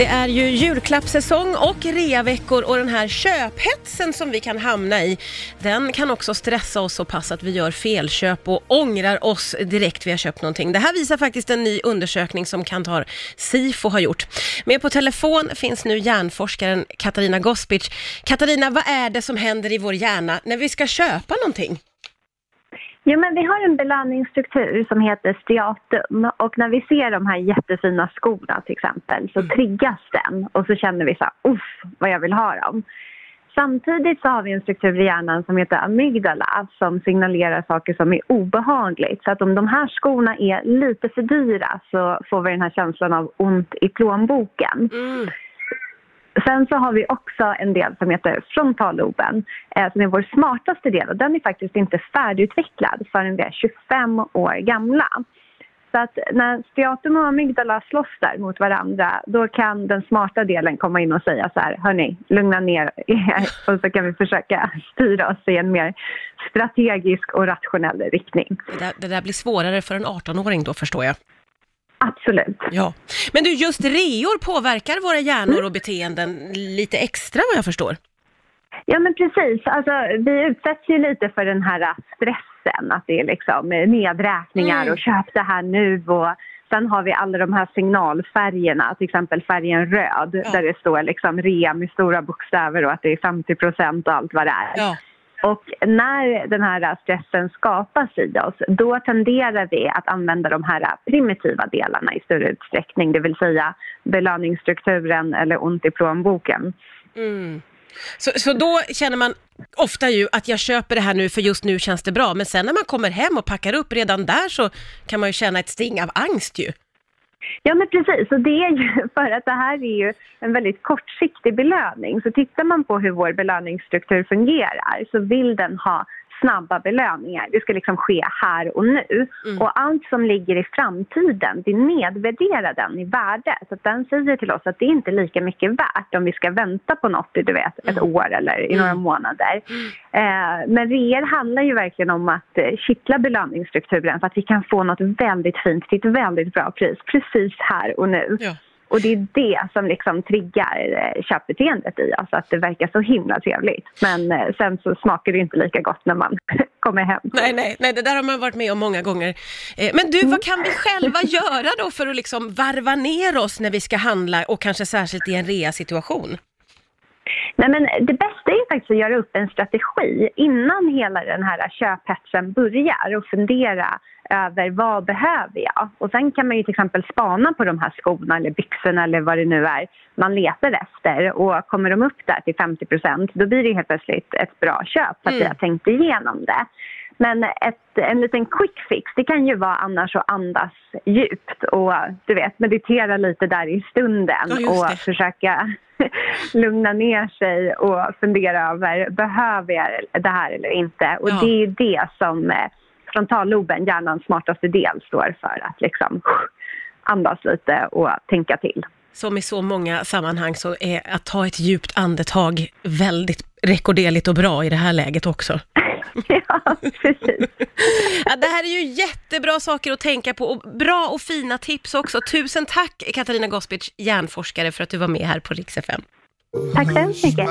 Det är ju julklappssäsong och reaveckor och den här köphetsen som vi kan hamna i, den kan också stressa oss så pass att vi gör felköp och ångrar oss direkt vi har köpt någonting. Det här visar faktiskt en ny undersökning som Kantar Sifo har gjort. Med på telefon finns nu hjärnforskaren Katarina Gospic. Katarina, vad är det som händer i vår hjärna när vi ska köpa någonting? Jo, men vi har en belöningsstruktur som heter stiatum och när vi ser de här jättefina skorna till exempel så Mm. triggas den och så känner vi så här, uff vad jag vill ha dem. Samtidigt så har vi en struktur i hjärnan som heter amygdala som signalerar saker som är obehagligt. Så att om de här skorna är lite för dyra så får vi den här känslan av ont i plånboken. Mm. Sen så har vi också en del som heter frontalloben eh, som är vår smartaste del och den är faktiskt inte färdigutvecklad förrän vi är 25 år gamla. Så att när Steatum och amygdala slåss där mot varandra då kan den smarta delen komma in och säga så här, hörni, lugna ner er och så kan vi försöka styra oss i en mer strategisk och rationell riktning. Det, där, det där blir svårare för en 18-åring då förstår jag. Absolut. Ja. Men du, just reor påverkar våra hjärnor och beteenden lite extra vad jag förstår. Ja men precis, alltså, vi utsätts ju lite för den här stressen att det är liksom nedräkningar Mm. och köp det här nu och sen har vi alla de här signalfärgerna, till exempel färgen röd Ja. där det står liksom rea med stora bokstäver och att det är 50 procent och allt vad det är. Ja. Och när den här stressen skapas i oss, då tenderar vi att använda de här primitiva delarna i större utsträckning, det vill säga belöningsstrukturen eller ont i plånboken. Mm. Så, så då känner man ofta ju att jag köper det här nu för just nu känns det bra, men sen när man kommer hem och packar upp redan där så kan man ju känna ett sting av angst ju. Ja men precis, och det är ju för att det här är ju en väldigt kortsiktig belöning. Så tittar man på hur vår belöningsstruktur fungerar så vill den ha snabba belöningar. Det ska liksom ske här och nu. Mm. Och allt som ligger i framtiden, det nedvärderar den i värde. Så den säger till oss att det är inte lika mycket värt om vi ska vänta på något i du vet, ett Mm. år eller i några Mm. månader. Eh, men reor handlar ju verkligen om att eh, kittla belöningsstrukturen för att vi kan få något väldigt fint till ett väldigt bra pris precis här och nu. Ja. Och det är det som liksom triggar eh, köpbeteendet i oss, att det verkar så himla trevligt. Men eh, sen så smakar det inte lika gott när man kommer hem. Nej, nej, nej, det där har man varit med om många gånger. Eh, men du, vad kan vi själva göra då för att liksom varva ner oss när vi ska handla och kanske särskilt i en rea-situation? Nej, men det bästa är faktiskt att göra upp en strategi innan hela den här köphetsen börjar och fundera över vad behöver jag? Och sen kan man ju till exempel spana på de här skorna eller byxorna eller vad det nu är man letar efter och kommer de upp där till 50% då blir det helt plötsligt ett bra köp för att vi Mm. har tänkt igenom det. Men ett, en liten quick fix, det kan ju vara annars att andas djupt och du vet meditera lite där i stunden Ja, och försöka lugna ner sig och fundera över behöver jag det här eller inte. Och Ja. det är ju det som eh, frontalloben, hjärnans smartaste del, står för. Att liksom andas lite och tänka till. Som i så många sammanhang så är att ta ett djupt andetag väldigt rekorderligt och bra i det här läget också. ja, precis. Ja, det här är ju jättebra saker att tänka på och bra och fina tips också. Tusen tack Katarina Gospic, hjärnforskare, för att du var med här på Rix FM. Tack så hemskt mycket.